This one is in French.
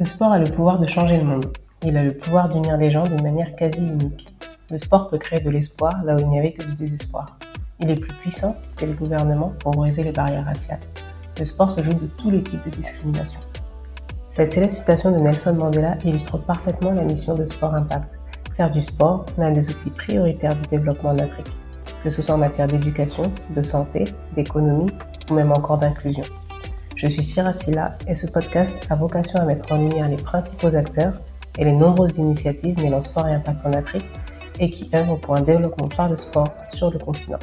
Le sport a le pouvoir de changer le monde. Il a le pouvoir d'unir les gens d'une manière quasi unique. Le sport peut créer de l'espoir là où il n'y avait que du désespoir. Il est plus puissant que les gouvernements pour briser les barrières raciales. Le sport se joue de tous les types de discrimination. Cette célèbre citation de Nelson Mandela illustre parfaitement la mission de Sport Impact. Faire du sport l'un des outils prioritaires du développement en Afrique, que ce soit en matière d'éducation, de santé, d'économie ou même encore d'inclusion. Je suis Sira Silla et ce podcast a vocation à mettre en lumière les principaux acteurs et les nombreuses initiatives mêlant sport et impact en Afrique et qui œuvrent pour un développement par le sport sur le continent.